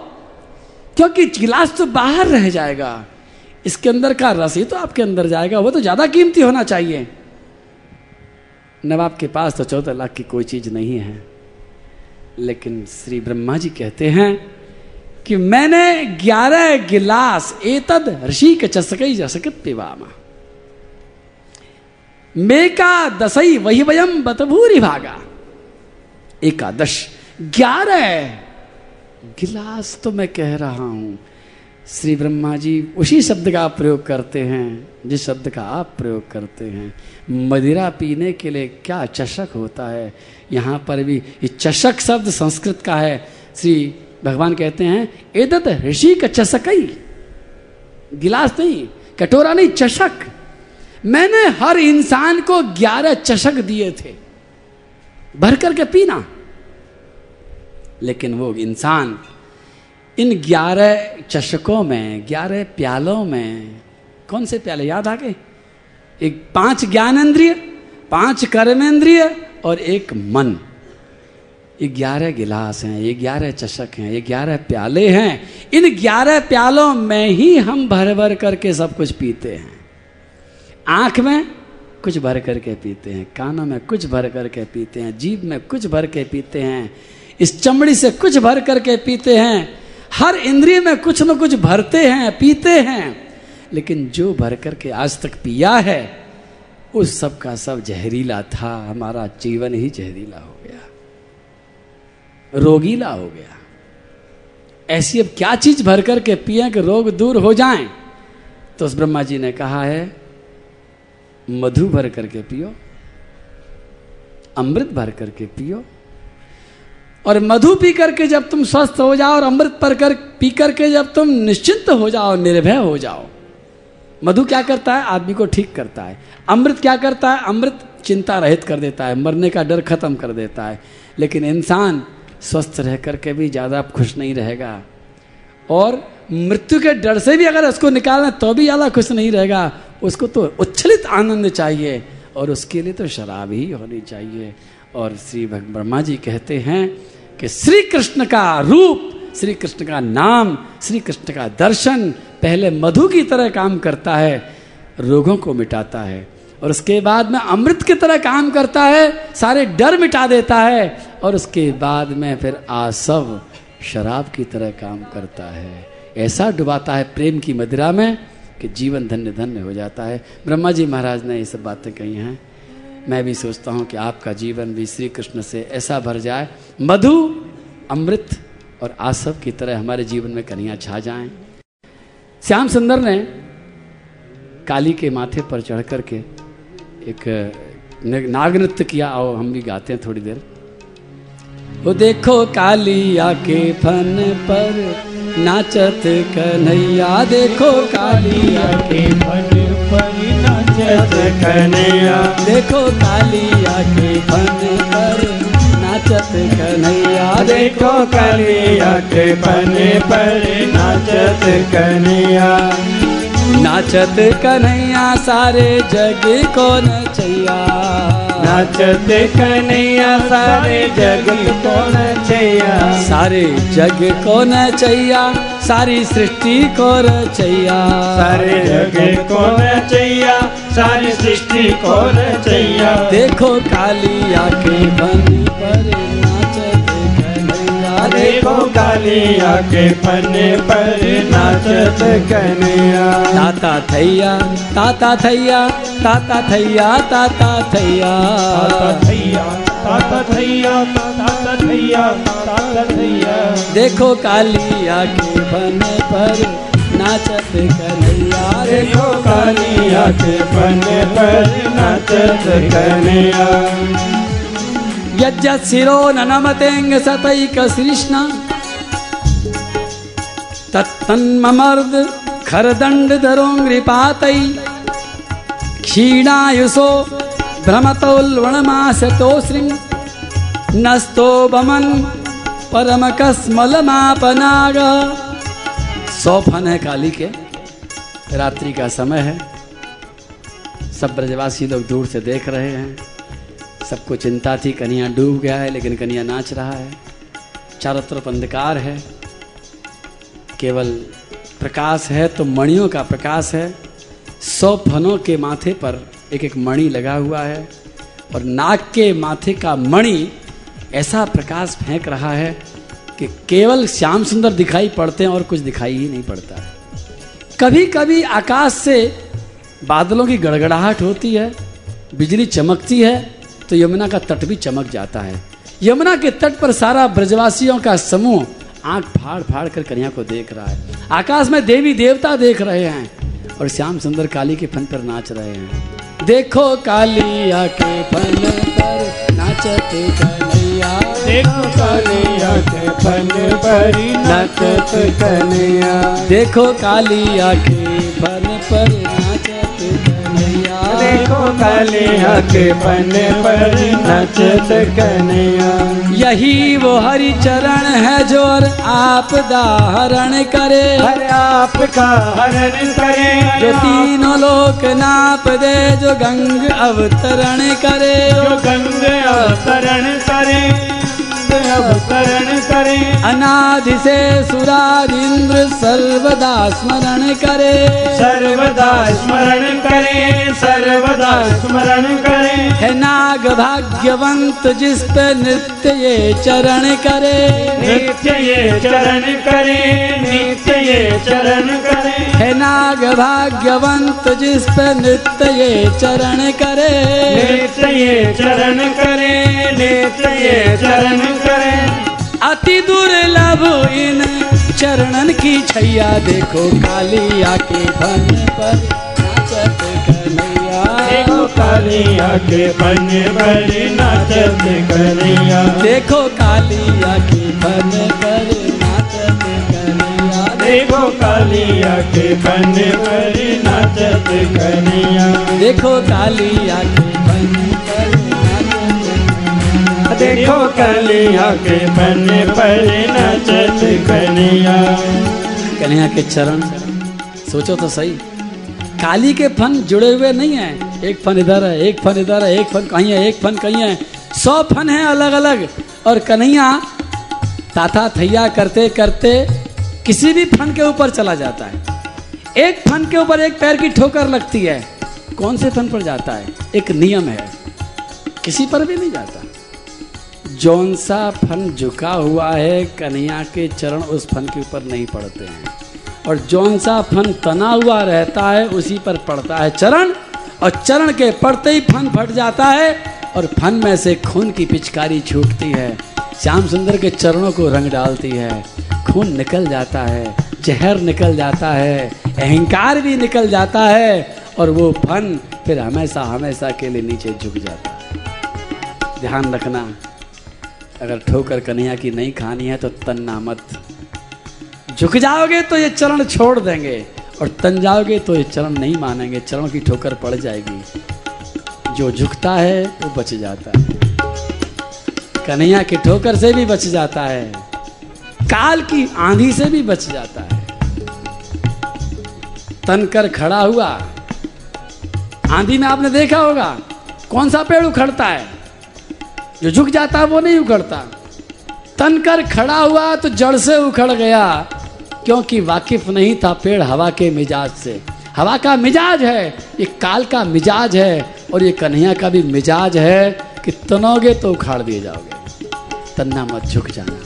क्योंकि गिलास तो बाहर रह जाएगा। इसके अंदर का रस ही तो आपके अंदर जाएगा, वो तो ज़्यादा कीमती होना चाहिए। नवाब के पास तो चौदह लाख की कोई चीज़ नहीं है। लेकिन श्री ब्रह्मा जी कहते हैं कि मैंने ग्यारह गिलास एतद ऋषि के चसकई जसकित पिवामा मेका दसई वही वयम बतभूरी भागा। एकादश, ग्यारह गिलास तो मैं कह रहा हूँ। श्री ब्रह्मा जी, उसी शब्द का आप प्रयोग करते हैं, जिस शब्द का आप प्रयोग करते हैं। मदिरा पीने के लिए क्या चषक होता है? यहाँ पर भी ये चषक शब्द संस्कृत का है। श्री भगवान कहते हैं, एदत ऋषि का चषकई गिलास नहीं, कटोरा नहीं, चषक। मैंने हर इंसान को ग्यारह चषक दिए थे भर करके पीना। लेकिन वो इंसान इन ग्यारह चषकों में, ग्यारह प्यालों में, कौन से प्याले? याद आ गए? एक पाँच ज्ञानेन्द्रिय, पाँच कर्मेंद्रिय और एक मन। ये ग्यारह गिलास हैं, ये ग्यारह चषक हैं, ये ग्यारह प्याले हैं। इन ग्यारह प्यालों में ही हम भर भर करके सब कुछ पीते हैं। आँख में कुछ भर करके पीते हैं, कानों में कुछ भर करके पीते हैं, जीभ में कुछ भर के पीते हैं, इस चमड़ी से कुछ भर करके पीते हैं। हर इंद्रिय में कुछ न कुछ भरते हैं, पीते हैं, लेकिन जो भर करके आज तक पिया है, उस सब का सब जहरीला था, हमारा जीवन ही जहरीला हो गया। रोगीला हो गया। ऐसी अब क्या चीज़ भर करके पिए कि रोग दूर हो जाएँ? तो उस ब्रह्मा जी ने कहा है, मधु भर करके पियो, अमृत भर करके पियो और मधु पी करके जब तुम स्वस्थ हो जाओ और अमृत पर कर, पी करके जब तुम निश्चिंत हो जाओ निर्भय हो जाओ, मधु क्या करता है? आदमी को ठीक करता है। अमृत क्या करता है? अमृत चिंता रहित कर देता है, मरने का डर खत्म कर देता है। लेकिन इंसान स्वस्थ रह करके भी ज़्यादा खुश नहीं रहेगा। और मृत्यु के डर से भी अगर उसको निकालना तो भी ज़्यादा खुश नहीं रहेगा। उसको तो उच्छलित आनंद चाहिए और उसके लिए तो शराब ही होनी चाहिए। और श्री ब्रह्मा जी कहते हैं कि श्री कृष्ण का रूप श्री कृष्ण का नाम श्री कृष्ण का दर्शन पहले मधु की तरह काम करता है, रोगों को मिटाता है। और उसके बाद में अमृत की तरह काम करता है, सारे डर मिटा देता है। और उसके बाद में फिर आसव, शराब की तरह काम करता है। ऐसा डुबाता है प्रेम की मदिरा में कि जीवन धन्य धन्य हो जाता है। ब्रह्मा जी महाराज ने ये सब बातें कही हैं। मैं भी सोचता हूँ कि आपका जीवन भी श्री कृष्ण से ऐसा भर जाए। मधु, अमृत और आसव की तरह हमारे जीवन में कनियाँ छा जाएँ। श्याम सुंदर ने काली के माथे पर चढ़ कर के एक नाग नृत्य किया। आओ, हम भी गाते हैं थोड़ी देर। वो देखो कालिया के फन पर नाचत कन्हैया। देखो कालिया के फन नाचत कन्हैया। देखो कालिया के फन पर नाचत कन्हैया। देखो कलिया के बने पर नाचत कन्हैया। नाचत कन्हैया सारे जग को नचैया। नाचत कन्हैया सारे जग को नचैया। सारे जग को नचैया सारी सृष्टि को रचैया। सारे जग को नचैया सारी सृष्टि को नचैया देखो काली के बन पर नाचत कन्हैया। देखो कालिया के पन्ने पर नाचत कन्हैया। ताता थैया ताता थैया ताता थैया ताता थैया। ताता थैया ताता थैया ताता थैया ताता थैया। देखो कालिया के बन पर नाचत कन्हैया देखो कालिया के पन्ने पर नाचत कन्हैया। यज्ञ शिरो ननमतेंग सतैक कृष्ण। तत्तन्ममर्द खरदंड धरोङ्घ्रिपातै क्षीणायुषो भ्रमतोल्वणमासतो नस्तो बमन परमकस्मलमापनाग। सौफन है काली के। रात्रि का समय है। सब ब्रजवासी लोग दूर से देख रहे हैं। सबको चिंता थी, कन्या डूब गया है, लेकिन कन्या नाच रहा है। चारों तरफ़ अंधकार है। केवल प्रकाश है तो मणियों का प्रकाश है। सौ फनों के माथे पर एक एक मणि लगा हुआ है। और नाग के माथे का मणि ऐसा प्रकाश फेंक रहा है कि केवल श्याम सुंदर दिखाई पड़ते हैं और कुछ दिखाई ही नहीं पड़ता है। कभी कभी आकाश से बादलों की गड़गड़ाहट होती है, बिजली चमकती है तो यमुना का तट भी चमक जाता है। यमुना के तट पर सारा ब्रजवासियों का समूह आँख फाड़ फाड़ कर कन्या को देख रहा है। आकाश में देवी देवता देख रहे हैं और श्याम सुंदर काली के फन पर नाच रहे हैं। देखो कालिया के फन पर नाचत देखो कालिया के बन कन्हैया देखो कालिया के फन पर देखो कालिया के पन्ने पर नाचत कन्हैया। यही वो हरि चरण है जो और आप दाहरण करे। हर आपका हरण करे। जो तीनों लोक नाप दे जो गंग अवतरण करे। जो गंग अवतरण करे। अवतरण करे अनादि से सुरादिंद्र सर्वदा स्मरण करे। सर्वदा स्मरण करे सर्वदा स्मरण करे। है नाग भाग्यवंत जिस पे नृत्य ये चरण करे। नित्य ये चरण करे नित्य ये चरण करे। है नाग भाग्यवंत जिस पे नृत्य ये चरण करे। नित्य ये चरण करे नित्य ये चरण करे। अति दुर्लभ इन चरणन की छैया। देखो कालिया के बन पर नाचत कन्हैया। देखो कालिया के बने बड़े नाचत कन्हैया। देखो कालिया के बन पर नाचत कन्हैया। देखो कालिया के बने बड़े नाचत कन्हैया। देखो कालिया के बन पर देखो कालिया के बने बड़े नाचत कन्हैया कन्हैया के चरण, सोचो तो सही। काली के फन जुड़े हुए नहीं है। एक फन इधर है, एक फन इधर है, एक फन कहीं है, एक फन कहीं है। सौ फन है अलग अलग और कन्हैया ताथा थैया करते करते किसी भी फन के ऊपर चला जाता है। एक फन के ऊपर एक पैर की ठोकर लगती है। कौन से फन पर जाता है? एक नियम है। किसी पर भी नहीं जाता। जौन सा फन झुका हुआ है, कन्हैया के चरण उस फन के ऊपर नहीं पड़ते हैं। और जौन सा फन तना हुआ रहता है, उसी पर पड़ता है चरण, और चरण के पड़ते ही फन फट जाता है, और फन में से खून की पिचकारी छूटती है। श्याम सुंदर के चरणों को रंग डालती है, खून निकल जाता है, जहर निकल जाता है, अहंकार भी निकल जाता है, और वो फन फिर हमेशा हमेशा के लिए नीचे झुक जाता है। ध्यान रखना। अगर ठोकर कन्हैया की नहीं खानी है तो तन्ना मत। झुक जाओगे तो ये चरण छोड़ देंगे और तन जाओगे तो ये चरण नहीं मानेंगे। चरणों की ठोकर पड़ जाएगी। जो झुकता है, वो बच जाता है। कन्हैया की ठोकर से भी बच जाता है। काल की आंधी से भी बच जाता है। तन कर खड़ा हुआ। आंधी में आपने देखा होगा, कौन सा पेड़ उखड़ता है? जो झुक जाता है वो नहीं उखड़ता। तन कर खड़ा हुआ तो जड़ से उखड़ गया क्योंकि वाकिफ नहीं था पेड़ हवा के मिजाज से। हवा का मिजाज है ये काल का मिजाज है और ये कन्हैया का भी मिजाज है कि तनोगे तो उखाड़ दिए जाओगे। तन्ना मत झुक जाना।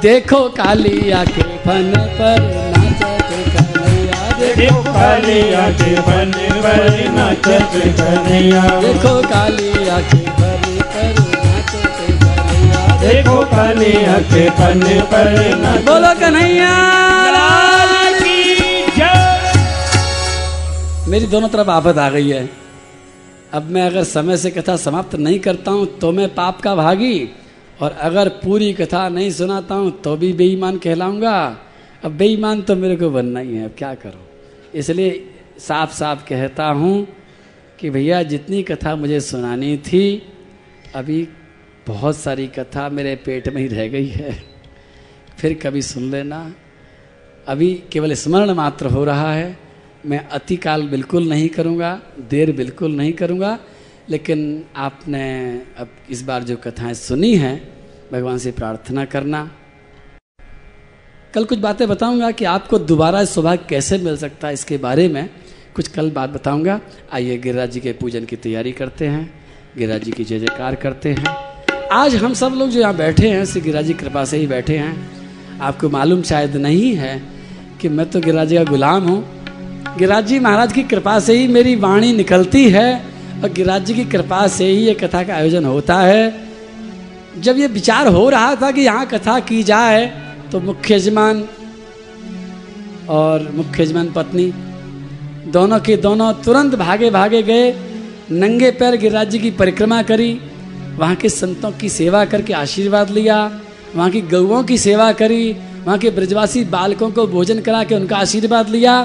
देखो कालिया के फन पर कन्हैया देखो कालिया के बन पर नाचत कन्हैया। देखो कालिया के फन देखो कालिया के बन पर बोलो कन्हैया। लाल की जय। मेरी दोनों तरफ़ आफत आ गई है। अब मैं अगर समय से कथा समाप्त नहीं करता हूँ तो मैं पाप का भागी। और अगर पूरी कथा नहीं सुनाता हूँ तो भी बेईमान कहलाऊँगा। अब बेईमान तो मेरे को बनना ही है अब क्या करूँ? इसलिए साफ़ साफ़ कहता हूँ कि भैया जितनी कथा मुझे सुनानी थी अभी बहुत सारी कथा मेरे पेट में ही रह गई है। फिर कभी सुन लेना। अभी केवल स्मरण मात्र हो रहा है। मैं अतिकाल बिल्कुल नहीं करूँगा, देर बिल्कुल नहीं करूँगा, लेकिन आपने अब इस बार जो कथाएँ सुनी हैं, भगवान से प्रार्थना करना। कल कुछ बातें बताऊँगा कि आपको दोबारा सौभाग्य कैसे मिल सकता है इसके बारे में। कुछ कल बात बताऊँगा। आइए गिरिराज जी के पूजन की तैयारी करते हैं। गिरिराज जी की जय जयकार करते हैं। आज हम सब लोग जो यहाँ बैठे हैं, श्री गिरिराज जी कृपा से ही बैठे हैं। आपको मालूम शायद नहीं है कि मैं तो गिरिराज जी का गुलाम हूँ। गिरिराज जी महाराज की कृपा से ही मेरी वाणी निकलती है और गिरिराज जी की कृपा से ही ये कथा का आयोजन होता है। जब ये विचार हो रहा था कि यहाँ कथा की जाए तो मुख्य यजमान और मुख्य यजमान पत्नी दोनों के दोनों तुरंत भागे भागे गए। नंगे पैर गिरिराज जी की परिक्रमा करी। वहाँ के संतों की सेवा करके आशीर्वाद लिया, वहाँ की गौओं की सेवा करी, वहाँ के ब्रजवासी बालकों को भोजन करा के उनका आशीर्वाद लिया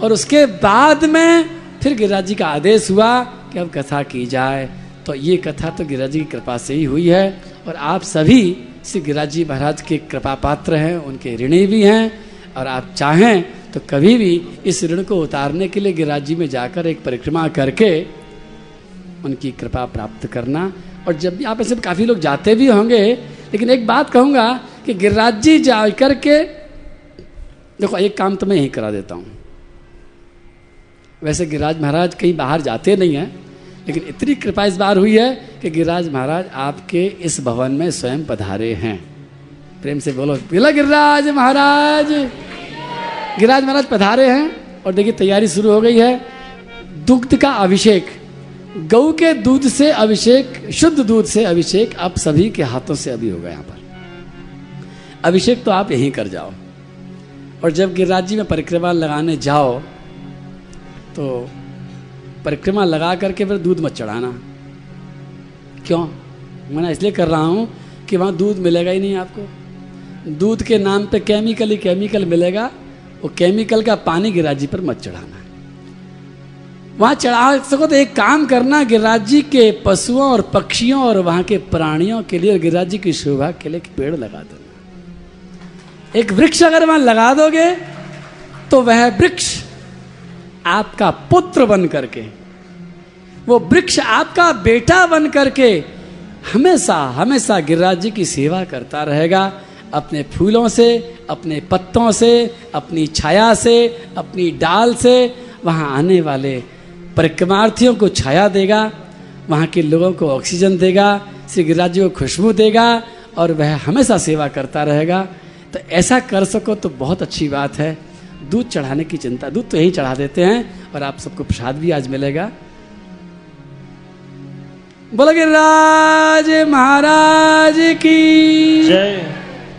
और उसके बाद में फिर गिरिराज जी का आदेश हुआ कि अब कथा की जाए। तो ये कथा तो गिरिराज जी की कृपा से ही हुई है और आप सभी श्री गिरिराज जी महाराज के कृपा पात्र हैं, उनके ऋणी भी हैं और आप चाहें तो कभी भी इस ऋण को उतारने के लिए गिरिराज जी में जाकर एक परिक्रमा करके उनकी कृपा प्राप्त करना। और जब भी आप ऐसे काफ़ी लोग जाते भी होंगे, लेकिन एक बात कहूँगा कि गिरिराज जी जा करके, देखो, एक काम तो मैं यही करा देता हूँ। वैसे गिरिराज महाराज कहीं बाहर जाते नहीं हैं, लेकिन इतनी कृपा इस बार हुई है कि गिरिराज महाराज आपके इस भवन में स्वयं पधारे हैं। प्रेम से बोलो, बोला, गिरिराज महाराज! गिरिराज महाराज पधारे हैं, और देखिए, तैयारी शुरू हो गई है। दुग्ध का अभिषेक। गऊ के दूध से अभिषेक, शुद्ध दूध से अभिषेक आप सभी के हाथों से अभी होगा यहाँ पर। अभिषेक तो आप यहीं कर जाओ। और जब गिरिराज जी में परिक्रमा लगाने जाओ तो परिक्रमा लगा करके फिर दूध मत चढ़ाना। क्यों? मैं इसलिए कर रहा हूँ कि वहाँ दूध मिलेगा ही नहीं आपको। दूध के नाम पे केमिकल ही केमिकल मिलेगा, वो केमिकल का पानी गिराजी पर मत चढ़ाना। वहाँ चढ़ा सको तो एक काम करना गिरिराज जी के पशुओं और पक्षियों और वहाँ के प्राणियों के लिए गिरिराज जी की शोभा के लिए पेड़ लगा देना एक वृक्ष अगर वहाँ लगा दोगे तो वह वृक्ष आपका पुत्र बन करके, वो वृक्ष आपका बेटा बन करके हमेशा हमेशा गिरिराज जी की सेवा करता रहेगा। अपने फूलों से, अपने पत्तों से, अपनी छाया से, अपनी डाल से वहाँ आने वाले परिक्रमार्थियों को छाया देगा वहाँ के लोगों को ऑक्सीजन देगा श्री गिरिराज जी को खुशबू देगा और वह हमेशा सेवा करता रहेगा। तो ऐसा कर सको तो बहुत अच्छी बात है। दूध चढ़ाने की चिंता दूध तो यही चढ़ा देते हैं और आप सबको प्रसाद भी आज मिलेगा। बोलो गिरिराज महाराज की। जय।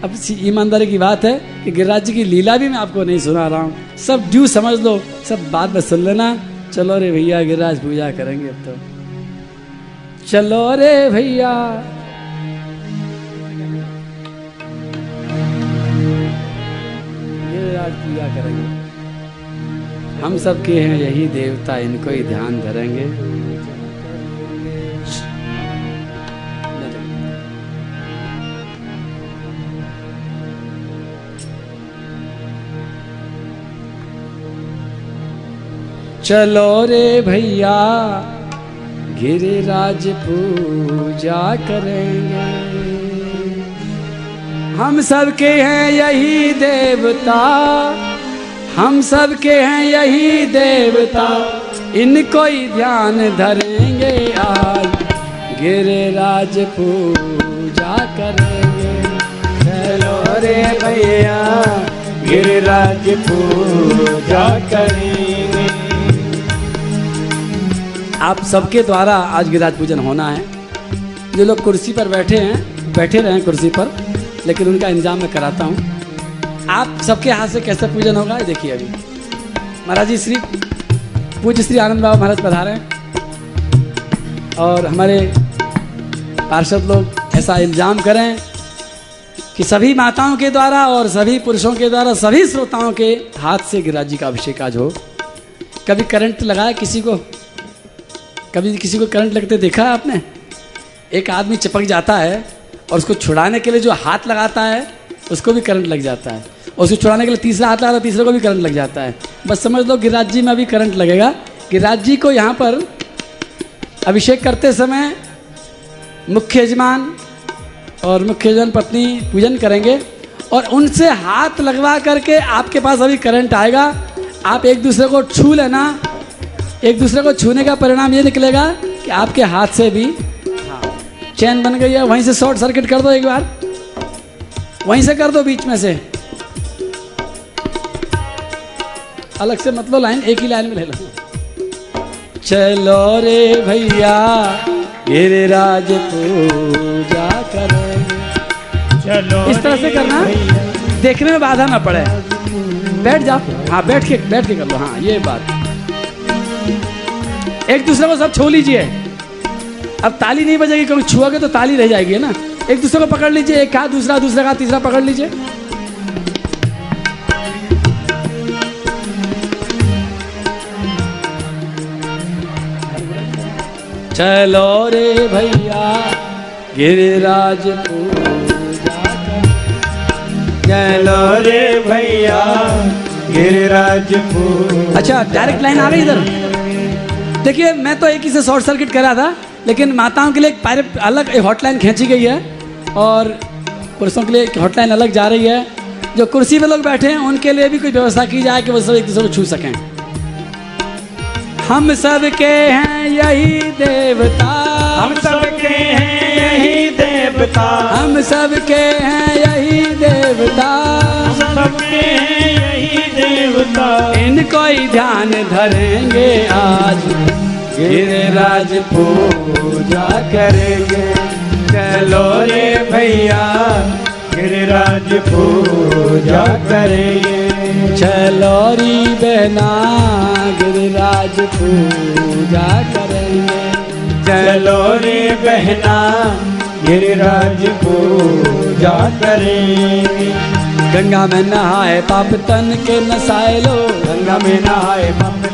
अब ईमानदारी की बात है कि गिरिराज जी की लीला भी मैं आपको नहीं सुना रहा हूँ। सब ड्यू समझ लो सब बाद में सुन लेना। चलो रे भैया गिरिराज पूजा करेंगे अब तो। चलो रे भैया। गिरिराज पूजा करेंगे। हम सब के हैं यही देवता, इनको ही ध्यान धरेंगे। चलो रे भैया गिरिराज पूजा करेंगे। हम सब के हैं यही देवता, हम सब के हैं यही देवता इनको ही ध्यान धरेंगे आज। गिरिराज पूजा करेंगे। चलो रे भैया गिरिराज पूजा करेंगे। आप सबके द्वारा आज गिरिराज पूजन होना है। जो लोग कुर्सी पर बैठे हैं, बैठे रहे कुर्सी पर, लेकिन उनका इंतज़ाम मैं कराता हूँ। आप सबके हाथ से कैसे पूजन होगा देखिए अभी। महाराज जी, श्री पूज्य श्री आनंद बाबा महाराज पधारे। हैं और हमारे पार्षद लोग ऐसा इंतज़ाम करें कि सभी माताओं के द्वारा और सभी पुरुषों के द्वारा, सभी श्रोताओं के हाथ से गिरिराज जी का अभिषेक आज हो। कभी करंट लगाया किसी को? कभी किसी को करंट लगते देखा है आपने? एक आदमी चिपक जाता है और उसको छुड़ाने के लिए जो हाथ लगाता है, उसको भी करंट लग जाता है। और उसको छुड़ाने के लिए तीसरा हाथ लगाता है, तीसरे को भी करंट लग जाता है। बस समझ लो, गिरिराज जी में अभी करंट लगेगा। गिरिराज जी को यहाँ पर अभिषेक करते समय मुख्य यजमान और मुख्य यजमान पत्नी पूजन करेंगे और उनसे हाथ लगवा करके आपके पास अभी करंट आएगा। आप एक दूसरे को छू लेना। एक दूसरे को छूने का परिणाम ये निकलेगा कि आपके हाथ से भी चैन बन गई है वहीं से शॉर्ट सर्किट कर दो एक बार। वहीं से कर दो बीच में से। अलग से मतलब लाइन एक ही लाइन में ले लो। चलो रे भैया गिरिराज पूजा करेंगे चलो इस तरह से करना देखने में बाधा ना पड़े। बैठ जाओ। हाँ बैठ के बैठ के कर लो। हाँ ये बात। एक दूसरे को सब छू लीजिए। अब ताली नहीं बजेगी, क्योंकि छुओगे तो ताली रह जाएगी ना? एक दूसरे को पकड़ लीजिए, एक हाथ, दूसरा दूसरा हाथ, तीसरा पकड़ लीजिए। चलो रे भैया, गिरिराज चलो रे भैया, गिरिराज अच्छा डायरेक्ट लाइन आ गई इधर? देखिए मैं तो एक ही से शॉर्ट सर्किट करा था लेकिन माताओं के लिए एक अलग एक हॉटलाइन खींची गई है और पुरुषों के लिए एक हॉटलाइन अलग जा रही है। जो कुर्सी पे लोग बैठे हैं उनके लिए भी कोई व्यवस्था की जाए कि वो सब एक दूसरे को छू सकें। हम सब के हैं यही देवता। हम सबके हैं यही देवता। हम सब के हैं यही देवता। ही ध्यान धरेंगे आज। गिरिराज पूजा करेंगे। चलो रे भैया गिरिराज पूजा करेंगे। चलो री बहना गिरिराज पूजा करेंगे। चलो रे बहना गिरिराज पूजा करेंगे। गंगा में नहाए पाप तन के नसाए लो गंगा में नहाए पाप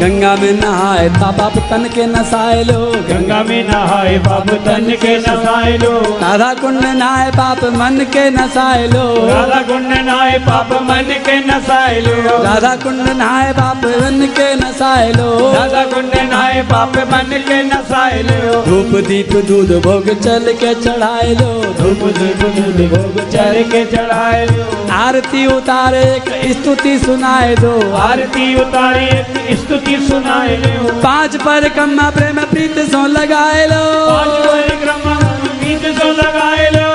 गंगा में नहाए ता पाप तन के नसाए लो। गंगा में नहाए पाप तन के नहाय लो। राधा कुंड नहाए पाप मन के नसाए लो। राधा कुंड नहाए पाप मन के नसाय लो। राधा कुंड नहाए पाप मन के नसाए लो। राधा कुंड नहाए पाप मन के नसाय लो। धूप दीप दूध भोग चल के चढ़ाए लो। धूप धूप दूध भोग चल के चढ़ाए लो। आरती उतारे एक स्तुति सुनाए दो। आरती उतारे स्तुति सुनाए लो। पाँच पर कम्मा प्रेम प्रीत सो लगाए लो। पाँच परिक्रमा गीत सो लगाए लो।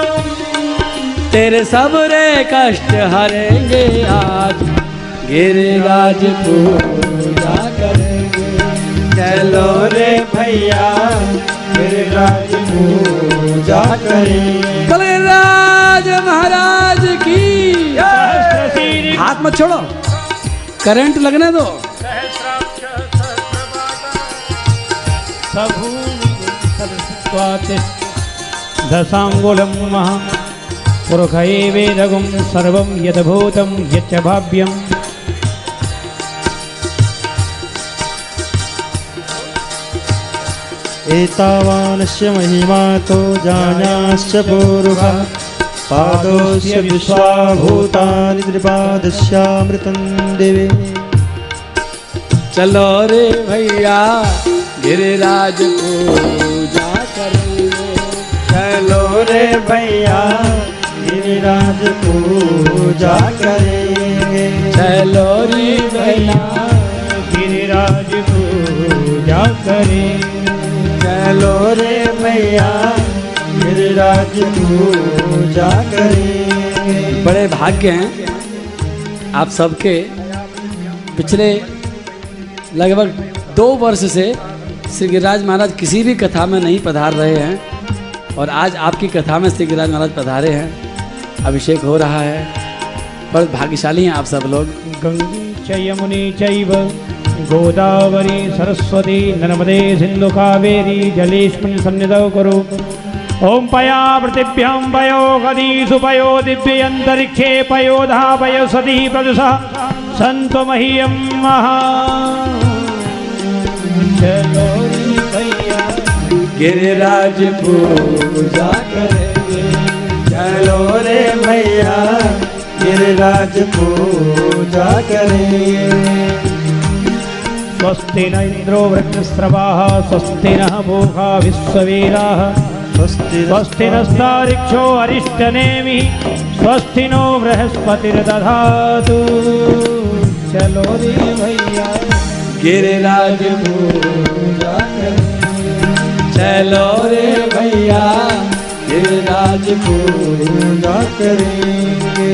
तेरे सब रे कष्ट हरेंगे आज। गिरिराज पूजा करेंगे। चलो रे भैया गिरिराज पूजा करेंगे। बलराज महाराज की। हाथ मत छोड़ो। करंट लगने दो। दशाङ्गुलं महा पुरुखै वेदगुं सर्वं यद्भूतं यच्च भाव्यम् एतावानस्य महिमा तो जानाश्च पूर्वः पादोऽस्य विश्वाभूतानि त्रिपादस्यामृतं दिवे चलो रे भैया गिरिराज पूजा करेंगे। चलो रे भैया गिरिराज पूजा करेंगे। चलो रे भैया गिरिराज पूजा करें चलो रे भैया गिरिराज गिरिराज पूजा करेंगे बड़े भाग्य हैं आप सबके। पिछले लगभग दो वर्ष से श्री गिरिराज महाराज किसी भी कथा में नहीं पधार रहे हैं और आज आपकी कथा में श्री गिरिराज महाराज पधारे हैं। अभिषेक हो रहा है। बड़े भाग्यशाली हैं आप सब लोग। गंगी च यमुनी चैव गोदावरी सरस्वती नर्मदे सिन्धु कावेरी जलेस्मिन् सन्निधौ कुरु। ॐ पया पृथिभ्यां पयो गदीषु पयो दिव्यन्तरिक्षे पयोधा पयसति प्रदुषः। सन्तु मह्यं महा गिरिराज पूजा करेंगे। चलो रे भैया गिरिराज पूजा करेंगे। स्वस्ति न इन्द्रो वृक्षस्रवाः स्वस्ति नः भूखा विश्ववीराः। स्वस्ति स्वस्ति नस्तारिक्षो अरिष्टनेमि स्वस्ति नो बृहस्पतिर्दधातु। चलो रे भैया। गिरिराज पूजा चलो रे भैया गिरिराज पूजा करेंगे।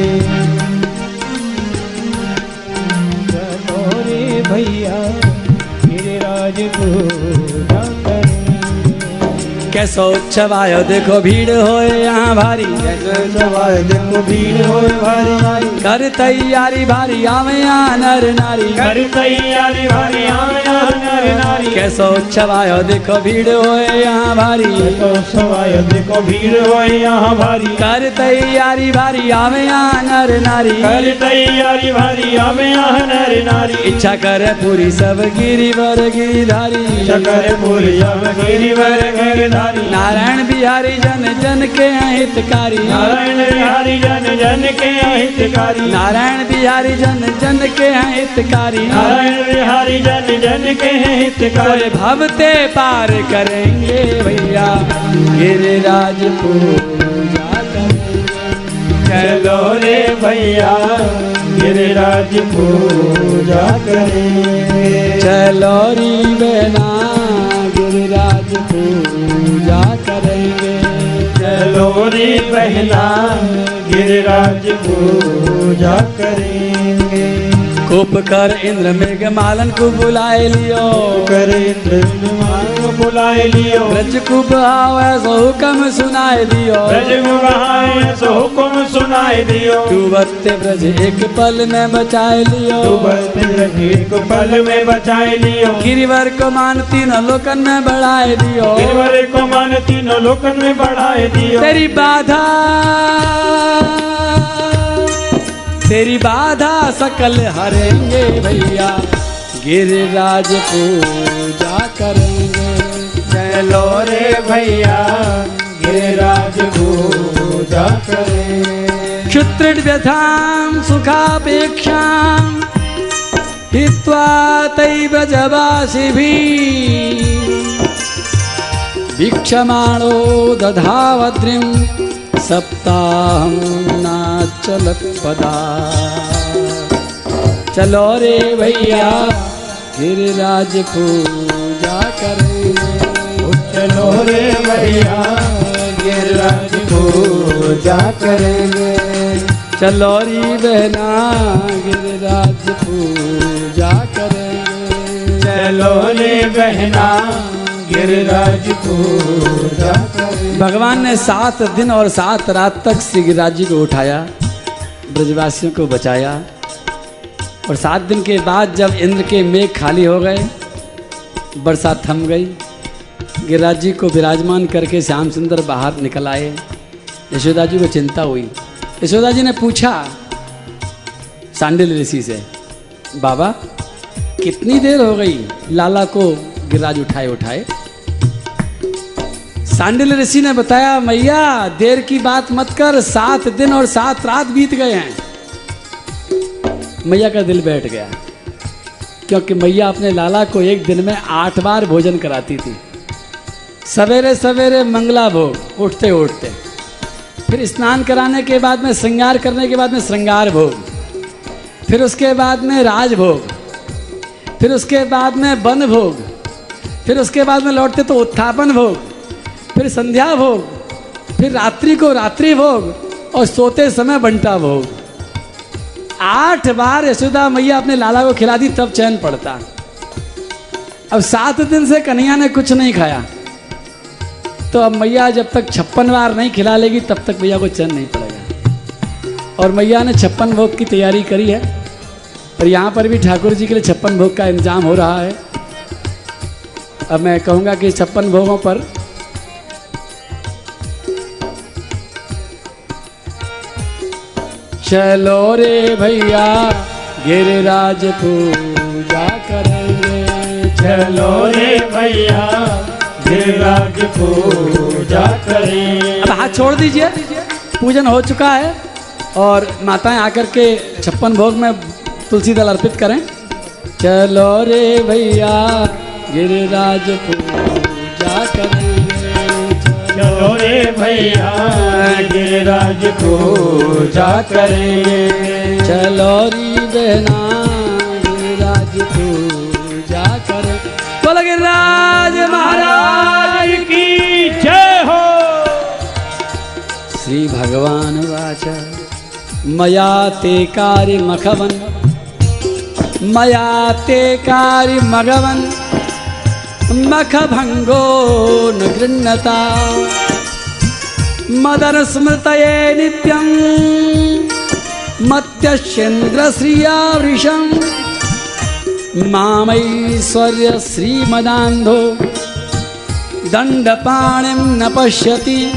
चलो रे भैया गिरिराज पूजा कैसो आयो देखो भीड़ होए यहाँ भारी जवाए देखो भीड़ हो भारी भारी। कर तैयारी भारी आवे यहाँ नर नारी। कर तैयारी भारी आया नर नारी। कैसो आयो देखो भीड़ होए यहाँ भारी। सवाय देखो भीड़ हो यहाँ भारी। कर तैयारी भारी आवे यहाँ नर नारी। कर तैयारी भारी आवे यहाँ नर नारी। इच्छा करे पूरी सब गिरी गिरिवर गिरिधारी शकर पूरिया गिरिवर गिरधारी नारायण बिहारी जन जन के हितकारी। नारायण बिहारी जन जन के हितकारी। नारायण बिहारी जन जन के हितकारी। नारायण बिहारी जन जन के हितकारी। भवते पार करेंगे भैया गिरिराज पूजा चलो रे भैया गिरिराज पूजा करेंगे चलो री बेना बहना गिरिराज पूजा करेंगे कुप कर इंद्र मेघ मालन को बुलाए लियो। कर इंद्र को बुलाए लियो। ब्रज आवे सो हुक्म सुनाए दियो। ब्रज सो हुक्म सुनाए दियो। डूबते ब्रज एक पल में बचाए लियो। एक पल में बचाए लियो। गिरिवर को मान तीनों लोकन में बढ़ाए दियो। गिरवर को मान तीनों लोकन में बढ़ाए दियो। तेरी बाधा। तेरी बाधा सकल हरेंगे भैया। गिरिराज पूजा करेंगे। चलो रे भैया गिरिराज पूजा करेंगे। क्षुत्र व्यथां सुखापेक्षां हित्वा तैव वीक्षमाणो दधावद्रिं सप्ताहं नाचलत्पदा चलो रे भैया गिरिराज पूजा करेंगे चलो रे भैया गिरिराज पूजा करेंगे चलो री बहना गिरिराज पूजा करेंगे चलो रे बहना गिरिराज करेंगे भगवान ने सात दिन और सात रात तक श्री गिरिराज जी को उठाया, ब्रजवासियों को बचाया। और सात दिन के बाद जब इंद्र के मेघ खाली हो गए, बरसात थम गई, गिरिराज जी को विराजमान करके श्याम सुंदर बाहर निकल आए। यशोदा जी को चिंता हुई। यशोदा जी ने पूछा, सांडिल ऋषि से, बाबा, कितनी देर हो गई? लाला को गिरिराज उठाए उठाए। सांडिल ऋषि ने बताया, मैया, देर की बात मत कर, सात दिन और सात रात बीत गए हैं। मैया का दिल बैठ गया, क्योंकि मैया अपने लाला को एक दिन में आठ बार भोजन कराती थी। सवेरे सवेरे मंगला भोग, उठते उठते। फिर स्नान कराने के बाद में, श्रृंगार करने के बाद में श्रृंगार भोग। फिर उसके बाद में राजभोग फिर उसके बाद में वन भोग। फिर उसके बाद में लौटते तो उत्थापन भोग, फिर संध्या भोग, फिर रात्रि को रात्रि भोग और सोते समय बंटा भोग। आठ बार यशोदा मैया अपने लाला को खिला दी, तब चैन पड़ता। अब सात दिन से कन्हैया ने कुछ नहीं खाया। तो अब मैया जब तक छप्पन बार नहीं खिला लेगी, तब तक मैया को चैन नहीं पड़ेगा। और मैया ने छप्पन भोग की तैयारी करी है। और यहाँ पर भी ठाकुर जी के लिए छप्पन भोग का इंतज़ाम हो रहा है। अब मैं कहूँगा कि छप्पन भोगों पर चलो रे भैया, गिरिराज पूजा करेंगे। चलो रे भैया, गिरिराज पूजा करें अब हाथ छोड़ दीजिए, पूजन हो चुका है और माताएँ आकर के छप्पन भोग में तुलसी दल अर्पित करें। चलो रे भैया गिरिराज पूजा करेंगे। चलो रे भैया गिरिराज पूजा करेंगे। चलो री बहना गिरिराज पूजा करें। बोलो गिरिराज महाराज की जय हो। श्री भगवान वाच मया ते कार्य मखवन। मया ते कार्य मघवन मखभंगो न गृह्णता। मदन स्मृतये नित्यं मत्यश्चन्द्र श्रियावृशं मामैश्वर्य श्रीमदान्धो दण्डपाणिं न पश्यति।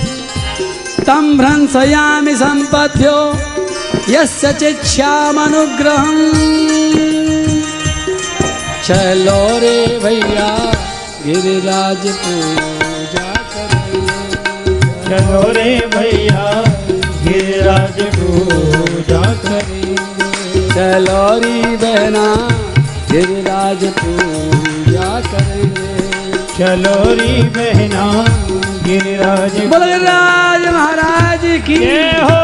तं भ्रंसयामि सम्पद्यो। यस्य चिच्छामनुग्रहम् चलो रे भैया। गिरिराज पूजा करेंगे चलो रे भैया गिरिराज पूजा करेंगे चलो री बहना गिरिराज पूजा करेंगे चलो री बहना गिरिराज बोलो गिरिराज महाराज की हो।